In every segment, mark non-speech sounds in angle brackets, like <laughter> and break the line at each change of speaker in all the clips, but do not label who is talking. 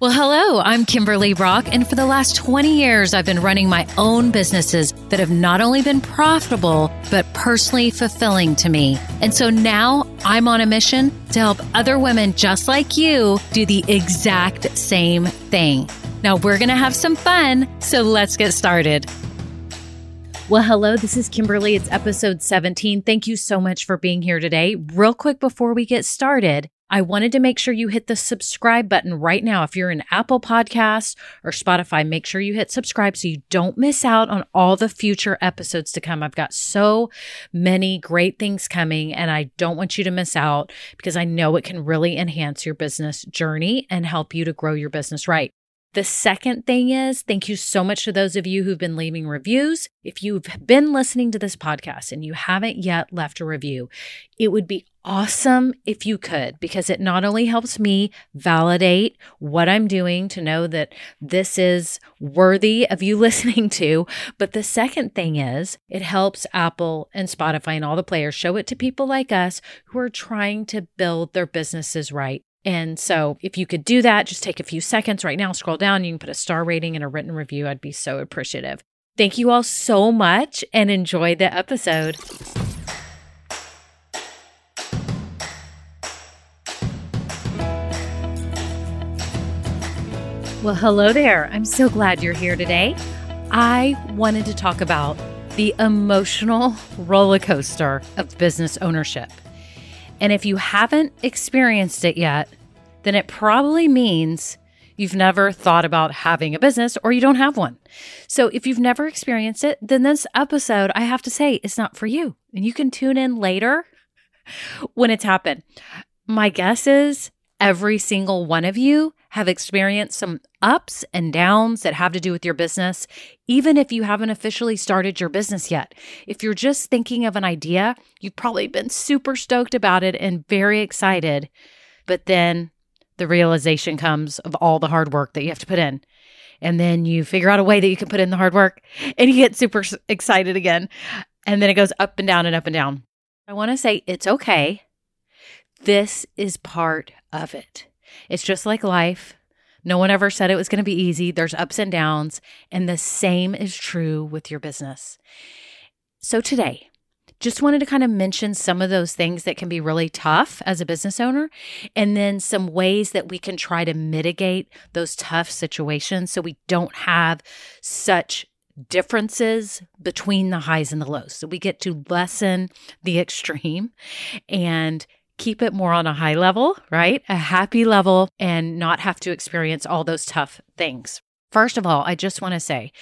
Well, hello, I'm Kimberly Brock, and for the last 20 years, I've been running my own businesses that have not only been profitable, but personally fulfilling to me. And so now I'm on a mission to help other women just like you do the exact same thing. Now we're going to have some fun, so let's get started. Well, hello, this is Kimberly. It's episode 17. Thank you so much for being here today. Real quick before we get started, I wanted to make sure you hit the subscribe button right now. If you're in Apple Podcasts or Spotify, make sure you hit subscribe so you don't miss out on all the future episodes to come. I've got so many great things coming and I don't want you to miss out because I know it can really enhance your business journey and help you to grow your business right. The second thing is, thank you so much to those of you who've been leaving reviews. If you've been listening to this podcast and you haven't yet left a review, it would be awesome if you could, because it not only helps me validate what I'm doing to know that this is worthy of you <laughs> listening to, but the second thing is it helps Apple and Spotify and all the players show it to people like us who are trying to build their businesses right. And so, if you could do that, just take a few seconds right now, scroll down, you can put a star rating and a written review. I'd be so appreciative. Thank you all so much and enjoy the episode. Well, hello there. I'm so glad you're here today. I wanted to talk about the emotional roller coaster of business ownership. And if you haven't experienced it yet, then it probably means you've never thought about having a business or you don't have one. So if you've never experienced it, then this episode, I have to say, is not for you. And you can tune in later when it's happened. My guess is every single one of you have experienced some ups and downs that have to do with your business, even if you haven't officially started your business yet. If you're just thinking of an idea, you've probably been super stoked about it and very excited. But then the realization comes of all the hard work that you have to put in. And then you figure out a way that you can put in the hard work <laughs> and you get super excited again. And then it goes up and down and up and down. I want to say it's okay. This is part of it. It's just like life. No one ever said it was going to be easy. There's ups and downs, and the same is true with your business. So today, just wanted to kind of mention some of those things that can be really tough as a business owner, and then some ways that we can try to mitigate those tough situations so we don't have such differences between the highs and the lows. So we get to lessen the extreme and keep it more on a high level, right? A happy level and not have to experience all those tough things. First of all, I just want to say,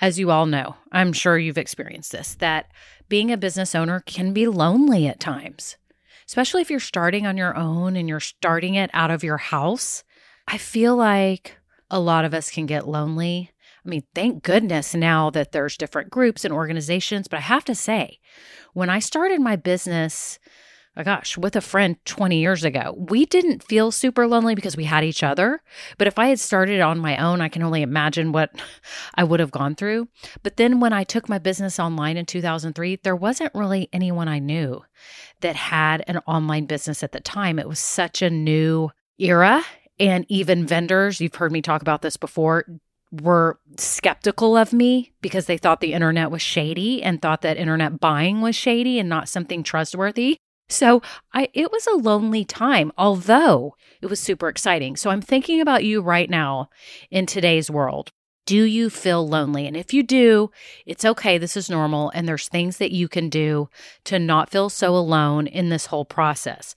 as you all know, I'm sure you've experienced this, that being a business owner can be lonely at times, especially if you're starting on your own and you're starting it out of your house. I feel like a lot of us can get lonely. I mean, thank goodness now that there's different groups and organizations, but I have to say, when I started my business oh gosh, with a friend 20 years ago. We didn't feel super lonely because we had each other. But if I had started on my own, I can only imagine what <laughs> I would have gone through. But then when I took my business online in 2003, there wasn't really anyone I knew that had an online business at the time. It was such a new era. And even vendors, you've heard me talk about this before, were skeptical of me because they thought the internet was shady and thought that internet buying was shady and not something trustworthy. So I it was a lonely time, although it was super exciting. So I'm thinking about you right now in today's world. Do you feel lonely? And if you do, it's okay. This is normal. And there's things that you can do to not feel so alone in this whole process.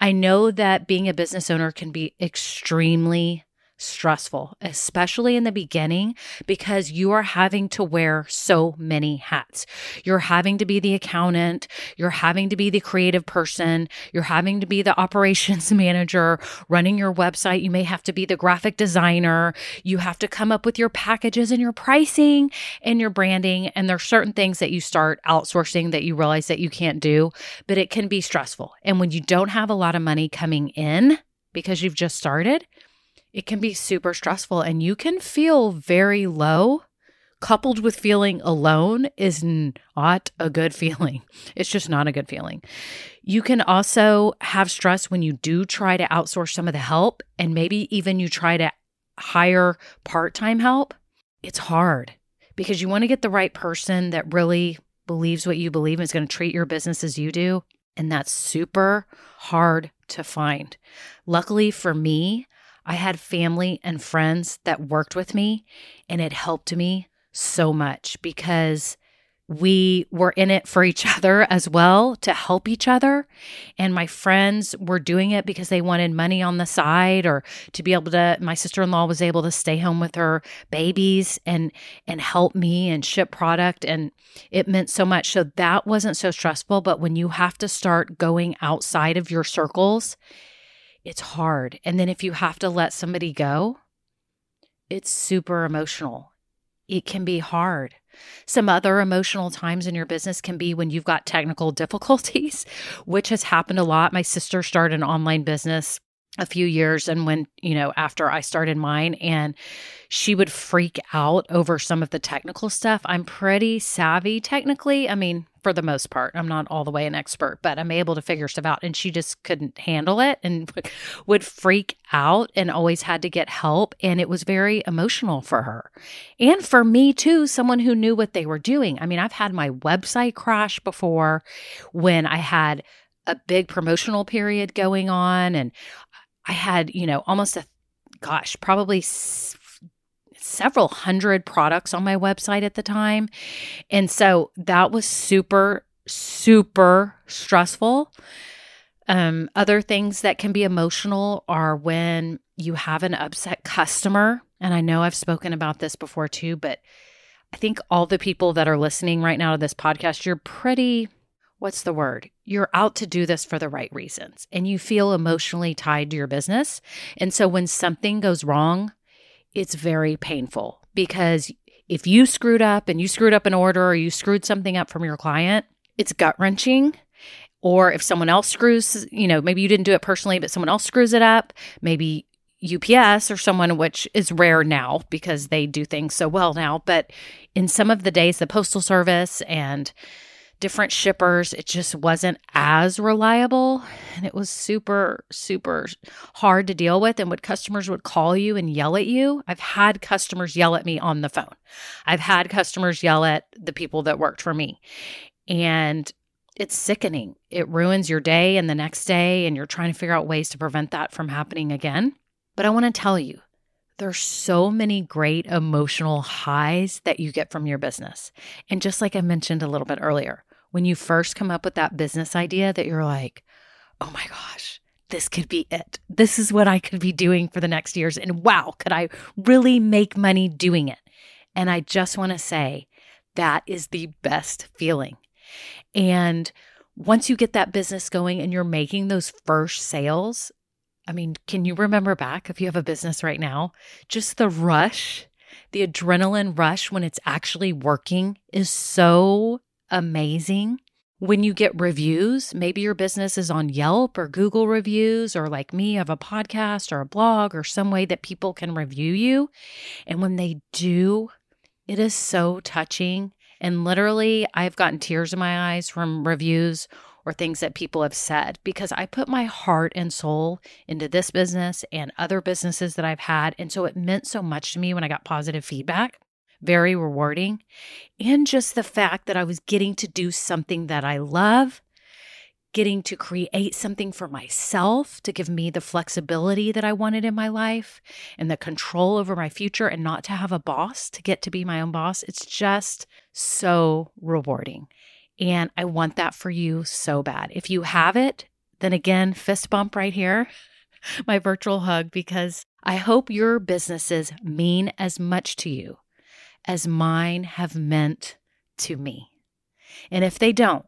I know that being a business owner can be extremely stressful, especially in the beginning, because you are having to wear so many hats. You're having to be the accountant, you're having to be the creative person, you're having to be the operations <laughs> manager running your website. You may have to be the graphic designer. You have to come up with your packages and your pricing and your branding. And there's certain things that you start outsourcing that you realize that you can't do, but it can be stressful. And when you don't have a lot of money coming in, because you've just started, it can be super stressful and you can feel very low. Coupled with feeling alone is not a good <laughs> feeling. It's just not a good feeling. You can also have stress when you do try to outsource some of the help and maybe even you try to hire part time help, it's hard because you want to get the right person that really believes what you believe and is going to treat your business as you do. And that's super hard to find. Luckily for me, I had family and friends that worked with me, and it helped me so much because we were in it for each <laughs> other as well to help each other. And my friends were doing it because they wanted money on the side or to be able to my sister-in-law was able to stay home with her babies and and help me and ship product and it meant so much. So that wasn't so stressful, but when you have to start going outside of your circles, it's hard. And then if you have to let somebody go, it's super emotional. It can be hard. Some other emotional times in your business can be when you've got technical <laughs> difficulties, which has happened a lot. My sister started an online business a few years and when you know after i started mine and she would freak out over some of the technical stuff. I'm pretty savvy technically i mean for the most part. I'm not all the way an expert but i'm able to figure stuff out and she just couldn't handle it and would freak out and always had to get help and it was very emotional for her. And for me too someone who knew what they were doing. I mean i've had my website crash before when i had a big promotional period going on and I had, you know, almost a, gosh, probably s- several hundred products on my website at the time. And so that was super, super stressful. Um, other things that can be emotional are when you have an upset customer. And I know I've spoken about this before too, but I think all the people that are listening right now to this podcast, you're pretty what's the word? You're out to do this for the right reasons and you feel emotionally tied to your business. And so when something goes wrong, it's very painful because if you screwed up and you screwed up an order or you screwed something up from your client, it's gut wrenching. Or if someone else screws, you know, maybe you didn't do it personally, but someone else screws it up, maybe UPS or someone, which is rare now because they do things so well now. But in some of the days, the Postal Service and different shippers. It just wasn't as reliable and it was super, super hard to deal with. And when customers would call you and yell at you, I've had customers yell at me on the phone. I've had customers yell at the people that worked for me. And it's sickening. It ruins your day and the next day, and you're trying to figure out ways to prevent that from happening again. But I want to tell you, there's so many great emotional highs that you get from your business. And just like I mentioned a little bit earlier, when you first come up with that business idea that you're like, oh my gosh, this could be it. This is what I could be doing for the next years. And wow, could I really make money doing it? And I just want to say that is the best feeling. And once you get that business going and you're making those first sales, I mean, can you remember back if you have a business right now? Just the rush, the adrenaline rush when it's actually working is so amazing. When you get reviews, maybe your business is on Yelp or Google reviews, or like me, of a podcast or a blog or some way that people can review you. And when they do, it is so touching. And literally, I've gotten tears in my eyes from reviews or things that people have said because I put my heart and soul into this business and other businesses that I've had. And so it meant so much to me when I got positive feedback very rewarding. And just the fact that I was getting to do something that I love, getting to create something for myself to give me the flexibility that I wanted in my life and the control over my future and not to have a boss to get to be my own boss. It's just so rewarding. And I want that for you so bad. If you have it, then again, fist bump right here, <laughs> my virtual hug, because I hope your businesses mean as much to you as mine have meant to me? And if they don't,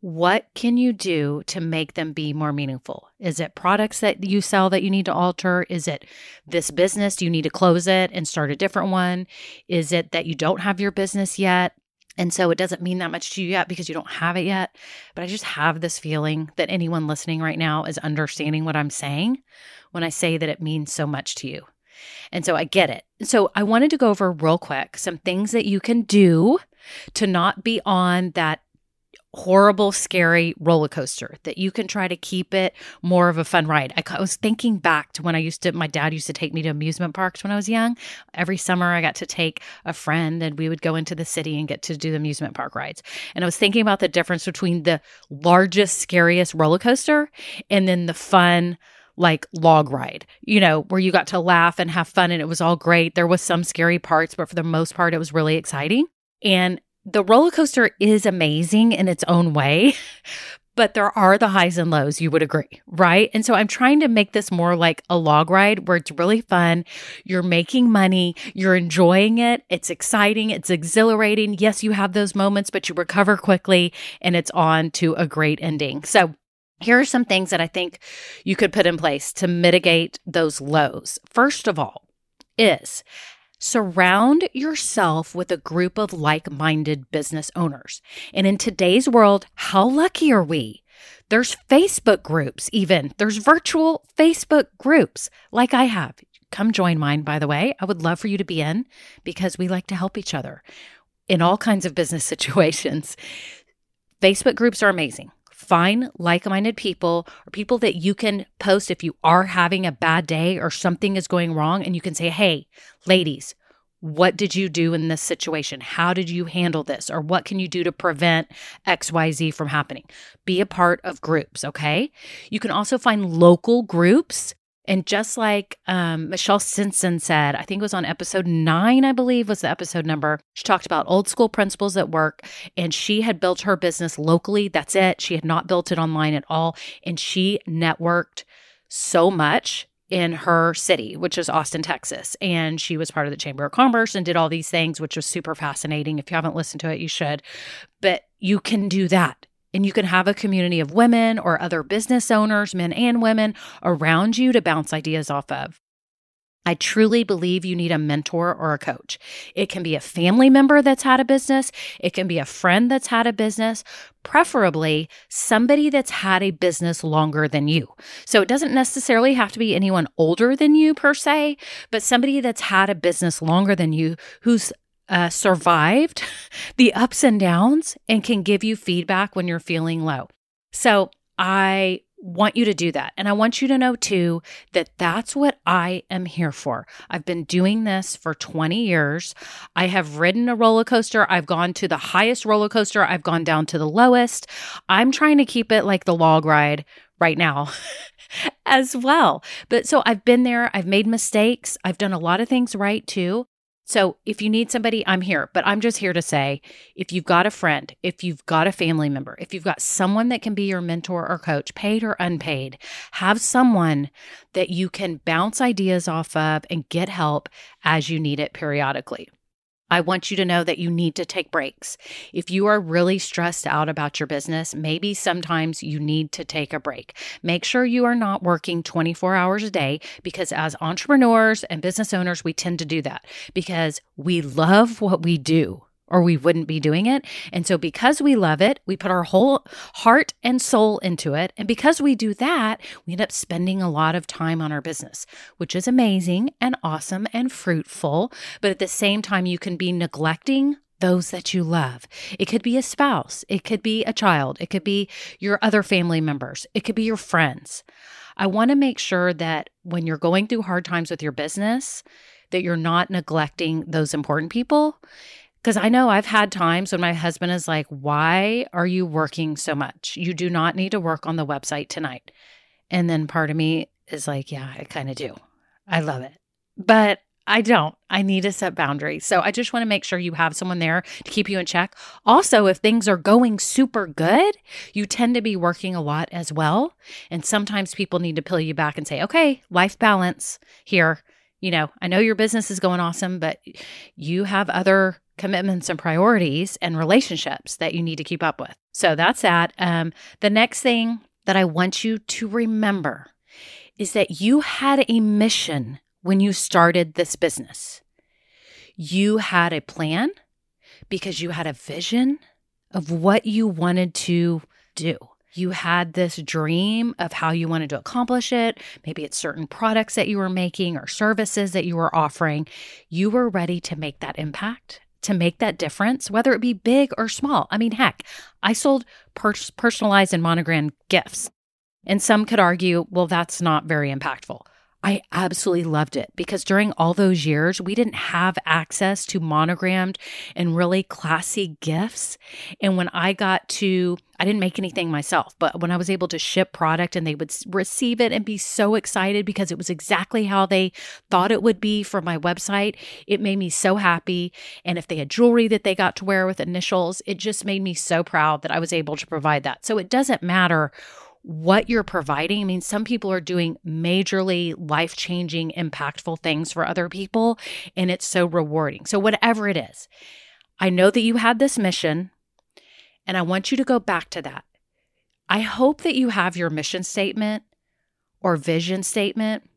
what can you do to make them be more meaningful? Is it products that you sell that you need to alter? Is it this business? Do you need to close it and start a different one? Is it that you don't have your business yet? And so it doesn't mean that much to you yet because you don't have it yet. But I just have this feeling that anyone listening right now is understanding what I'm saying when I say that it means so much to you. And so I get it. So I wanted to go over real quick some things that you can do to not be on that horrible, scary roller coaster that you can try to keep it more of a fun ride. I, was thinking back to when I used to, my dad used to take me to amusement parks when I was young. Every summer, I got to take a friend and we would go into the city and get to do the amusement park rides. And I was thinking about the difference between the largest, scariest roller coaster and then the fun, like log ride, you know, where you got to laugh and have fun and it was all great. There was some scary parts, but for the most part, it was really exciting. And the roller coaster is amazing in its own way, <laughs> but there are the highs and lows, you would agree, right? And so I'm trying to make this more like a log ride where it's really fun. You're making money, you're enjoying it, it's exciting, it's exhilarating. Yes, you have those moments, but you recover quickly and it's on to a great ending. So here are some things that I think you could put in place to mitigate those lows. First of all, is Surround yourself with a group of like minded business owners. And in today's world, how lucky are we? There's Facebook groups, even. There's virtual Facebook groups like I have. Come join mine, by the way. I would love for you to be in because we like to help each other in all kinds of business <laughs> situations. Facebook groups are amazing. Find like minded people or people that you can post if you are having a bad day or something is going wrong. And you can say, hey, ladies, what did you do in this situation? How did you handle this? Or what can you do to prevent XYZ from happening? Be a part of groups, okay? You can also find local groups and just like um, Michelle Simpson said, I think it was on episode nine, I believe was the episode number. She talked about old school principles at work and she had built her business locally. That's it. She had not built it online at all. And she networked so much in her city, which is Austin, Texas. And she was part of the Chamber of Commerce and did all these things, which was super fascinating. If you haven't listened to it, you should. But you can do that and you can have a community of women or other business owners, men and women, around you to bounce ideas off of. I truly believe you need a mentor or a coach. It can be a family member that's had a business, it can be a friend that's had a business, preferably somebody that's had a business longer than you. So it doesn't necessarily have to be anyone older than you per se, but somebody that's had a business longer than you who's uh, survived <laughs> the ups and downs and can give you feedback when you're feeling low. So I want you to do that. And I want you to know too that that's what I am here for. I've been doing this for 20 years. I have ridden a roller coaster. I've gone to the highest roller coaster, I've gone down to the lowest. I'm trying to keep it like the log ride right now. <laughs> as well. But so I've been there, I've made mistakes, I've done a lot of things right too. So if you need somebody, I'm here. But I'm just here to say if you've got a friend, if you've got a family member, if you've got someone that can be your mentor or coach, paid or unpaid, have someone that you can bounce ideas off of and get help as you need it periodically. I want you to know that you need to take breaks. If you are really stressed out about your business, maybe sometimes you need to take a break. Make sure you are not working 24 hours a day because as entrepreneurs and business owners, we tend to do that because we love what we do or we wouldn't be doing it. And so, because we love it, we put our whole heart and soul into it. And because we do that, we end up spending a lot of time on our business, which is amazing and awesome and fruitful. But at the same time, you can be neglecting those that you love. It could be a spouse, it could be a child, it could be your other family members, it could be your friends. I want to make sure that when you're going through hard times with your business, that you're not neglecting those important people because I know I've had times when my husband is like, Why are you working so much? You do not need to work on the website tonight. And then part of me is like, Yeah, I kind of do. I love it. But I don't. I need to set boundaries. So I just want to make sure you have someone there to keep you in check. Also, if things are going super good, you tend to be working a lot as well. And sometimes people need to pull you back and say, okay, life balance here. You know, I know your business is going awesome, but you have other commitments and priorities and relationships that you need to keep up with. So that's that. Um, the next thing that I want you to remember is that you had a mission when you started this business. You had a plan because you had a vision of what you wanted to do. You had this dream of how you wanted to accomplish it. Maybe it's certain products that you were making or services that you were offering. You were ready to make that impact to make that difference, whether it be big or small. I mean, heck, I sold pers- personalized and monogram gifts. And some could argue, well, that's not very impactful. I absolutely loved it because during all those years, we didn't have access to monogrammed and really classy gifts. And when I got to, I didn't make anything myself, but when I was able to ship product and they would receive it and be so excited because it was exactly how they thought it would be for my website, it made me so happy. And if they had jewelry that they got to wear with initials, it just made me so proud that I was able to provide that. So it doesn't matter what you're providing. I mean, some people are doing majorly life changing, impactful things for other people, and it's so rewarding. So, whatever it is, I know that you had this mission, and I want you to go back to that. I hope that you have your mission statement or vision statement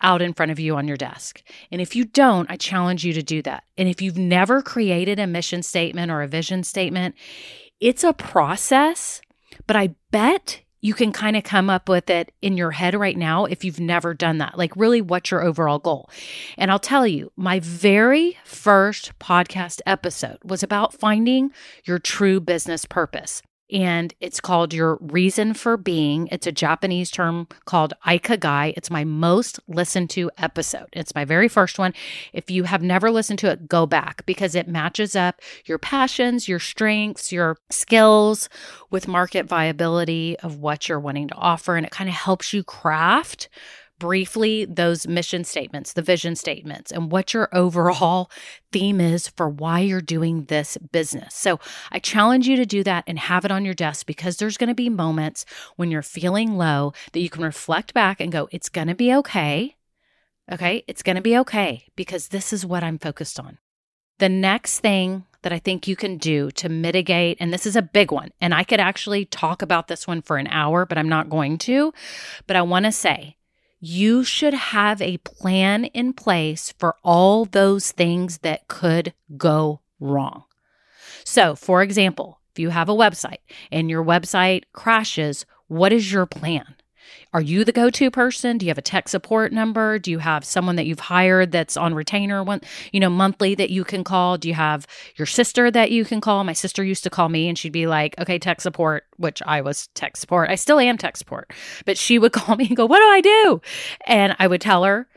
out in front of you on your desk. And if you don't, I challenge you to do that. And if you've never created a mission statement or a vision statement, it's a process, but I bet you can kind of come up with it in your head right now if you've never done that. Like, really, what's your overall goal? And I'll tell you, my very first podcast episode was about finding your true business purpose and it's called Your Reason for Being. It's a Japanese term called Ikigai. It's my most listened to episode. It's my very first one. If you have never listened to it, go back because it matches up your passions, your strengths, your skills with market viability of what you're wanting to offer. And it kind of helps you craft briefly those mission statements, the vision statements, and what your overall <laughs> theme is for why you're doing this business. So I challenge you to do that and have it on your desk because there's going to be moments when you're feeling low that you can reflect back and go, it's going to be okay. Okay. It's going to be okay because this is what I'm focused on. The next thing that I think you can do to mitigate, and this is a big one, and I could actually talk about this one for an hour, but I'm not going to. But I want to say you should have a plan in place for all those things that could go wrong. So, for example, if you have a website and your website crashes, what is your plan? Are you the go-to person? Do you have a tech support number? Do you have someone that you've hired that's on retainer one, you know, monthly that you can call? Do you have your sister that you can call? My sister used to call me and she'd be like, "Okay, tech support," which I was tech support. I still am tech support. But she would <laughs> call me and go, "What do I do?" And I would tell her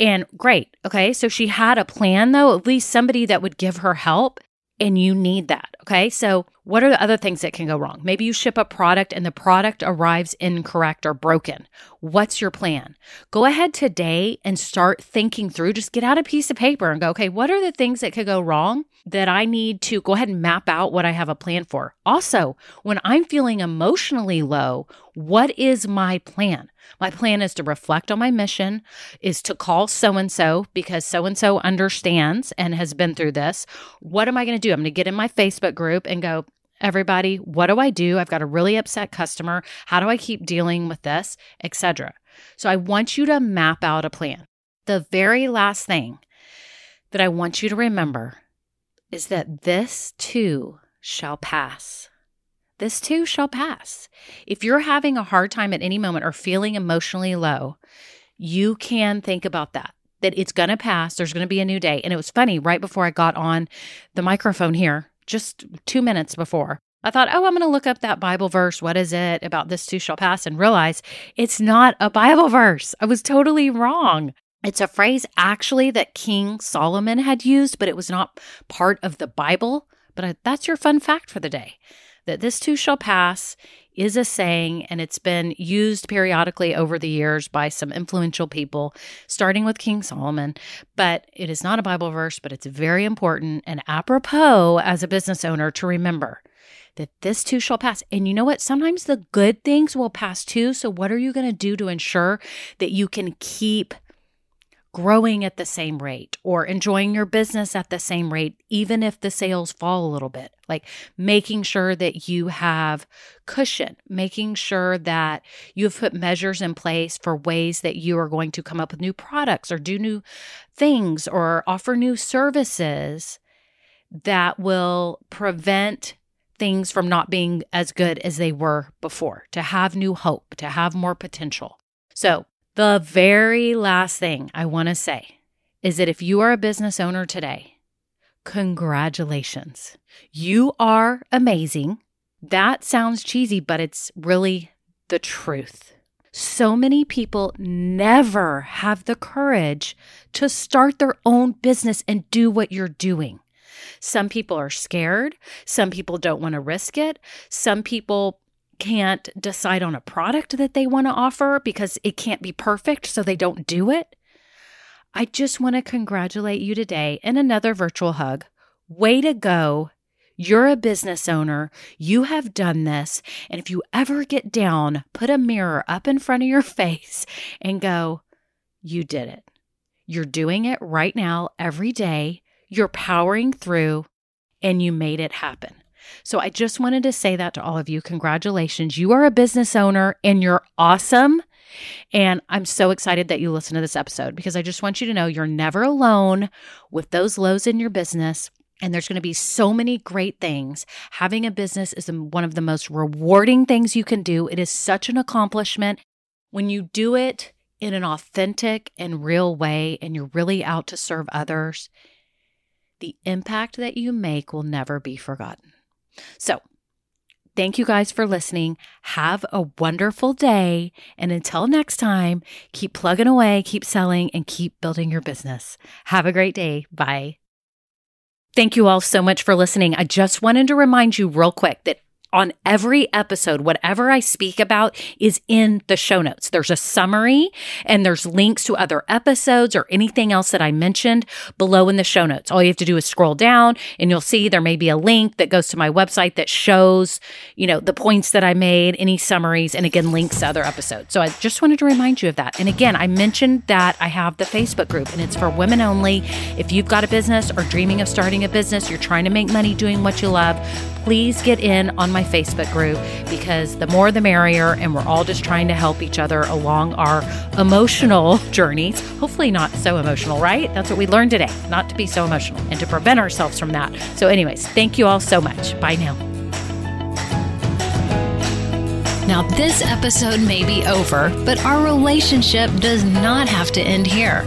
and great. Okay. So she had a plan though, at least somebody that would give her help and you need that. Okay. So, what are the other things that can go wrong? Maybe you ship a product and the product arrives incorrect or broken. What's your plan? Go ahead today and start thinking through. Just get out a piece of paper and go, okay, what are the things that could go wrong that I need to go ahead and map out what I have a plan for? Also, when I'm feeling emotionally low, what is my plan? My plan is to reflect on my mission, is to call so and so because so and so understands and has been through this. What am I going to do? I'm going to get in my Facebook group and go, everybody, what do I do? I've got a really upset customer. How do I keep dealing with this, etc. So I want you to map out a plan. The very last thing that I want you to remember is that this too shall pass. This too shall pass. If you're having a hard time at any moment or feeling emotionally low, you can think about that that it's going to pass. There's going to be a new day. And it was funny, right before I got on the microphone here, just two minutes before, I thought, oh, I'm going to look up that Bible verse. What is it about this too shall pass? And realize it's not a Bible verse. I was totally wrong. It's a phrase actually that King Solomon had used, but it was not part of the Bible. But that's your fun fact for the day that this too shall pass is a saying, and it's been used periodically over the years by some influential people, starting with King Solomon. But it is not a Bible verse, but it's very important and apropos as a business owner to remember that this too shall pass. And you know what? Sometimes the good things will pass too. So, what are you going to do to ensure that you can keep growing at the same rate or enjoying your business at the same rate, even if the sales fall a little bit. Like making sure that you have cushion, making sure that you've put measures in place for ways that you are going to come up with new products or do new things or offer new services that will prevent things from not being as good as they were before, to have new hope, to have more potential. So, the very last thing I want to say is that if you are a business owner today, congratulations. You are amazing. That sounds cheesy, but it's really the truth. So many people never have the courage to start their own business and do what you're doing. Some people are scared. Some people don't want to risk it. Some people can't decide on a product that they want to offer because it can't be perfect, so they don't do it. I just want to congratulate you today in another virtual hug. Way to go. You're a business owner. You have done this. And if you ever get down, put a mirror up in front of your <laughs> face and go, You did it. You're doing it right now, every day. You're powering through and you made it happen. So I just wanted to say that to all of you. Congratulations. You are a business owner and you're awesome. And I'm so excited that you listen to this episode because I just want you to know you're never alone with those lows in your business. And there's going to be so many great things. Having a business is one of the most rewarding things you can do. It is such an accomplishment. When you do it in an authentic and real way and you're really out to serve others, the impact that you make will never be forgotten. So, Thank you guys for listening. Have a wonderful day. And until next time, keep plugging away, keep selling, and keep building your business. Have a great day. Bye. Thank you all so much for listening. I just wanted to remind you, real quick, that on every episode, whatever I speak about is in the show notes. There's a summary and there's links to other episodes or anything else that I mentioned below in the show notes. All you have to do is scroll down and you'll see there may be a link that goes to my website that shows, you know, the points that I made, any summaries, and again, links to other episodes. So I just wanted to remind you of that. And again, I mentioned that I have the Facebook group and it's for women only. If you've got a business or dreaming of starting a business, you're trying to make money doing what you love, please get in on my Facebook group because the more the merrier, and we're all just trying to help each other along our emotional journeys. Hopefully, not so emotional, right? That's what we learned today, not to be so emotional and to prevent ourselves from that. So, anyways, thank you all so much. Bye now.
Now, this episode may be over, but our relationship does not have to end here